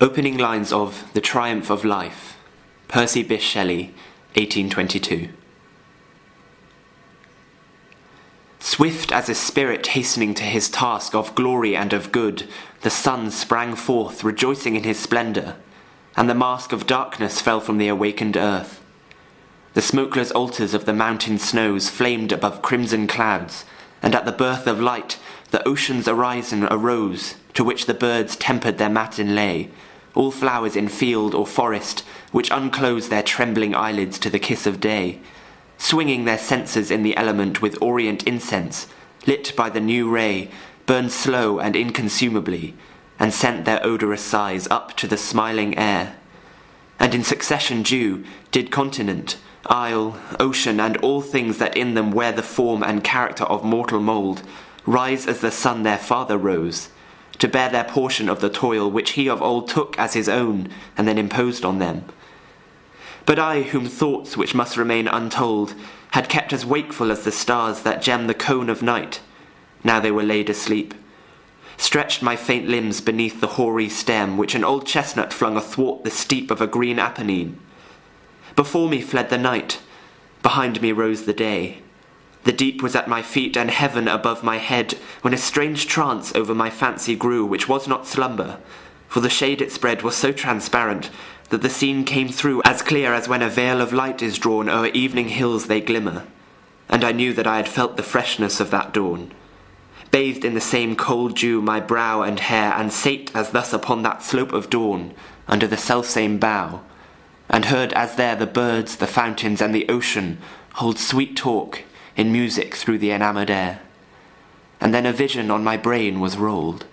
Opening lines of The Triumph of Life, Percy Bysshe Shelley, 1822. Swift as a spirit hastening to his task of glory and of good, the sun sprang forth, rejoicing in his splendour, and the mask of darkness fell from the awakened earth. The smokeless altars of the mountain snows flamed above crimson clouds, and at the birth of light the ocean's orison arose, to which the birds tempered their matin lay, all flowers in field or forest, which unclose their trembling eyelids to the kiss of day, swinging their censers in the element with orient incense, lit by the new ray, burned slow and inconsumably, and sent their odorous sighs up to the smiling air. And in succession due did continent, isle, ocean, and all things that in them wear the form and character of mortal mould, rise as the sun their father rose, to bear their portion of the toil which he of old took as his own and then imposed on them. But I, whom thoughts which must remain untold had kept as wakeful as the stars that gem the cone of night, now they were laid asleep, stretched my faint limbs beneath the hoary stem which an old chestnut flung athwart the steep of a green Apennine. Before me fled the night, behind me rose the day. The deep was at my feet and heaven above my head, when a strange trance over my fancy grew, which was not slumber, for the shade it spread was so transparent that the scene came through as clear as when a veil of light is drawn o'er evening hills they glimmer, and I knew that I had felt the freshness of that dawn. Bathed in the same cold dew my brow and hair, and sate as thus upon that slope of dawn, under the selfsame bough, and heard as there the birds, the fountains, and the ocean hold sweet talk in music through the enamoured air. And then a vision on my brain was rolled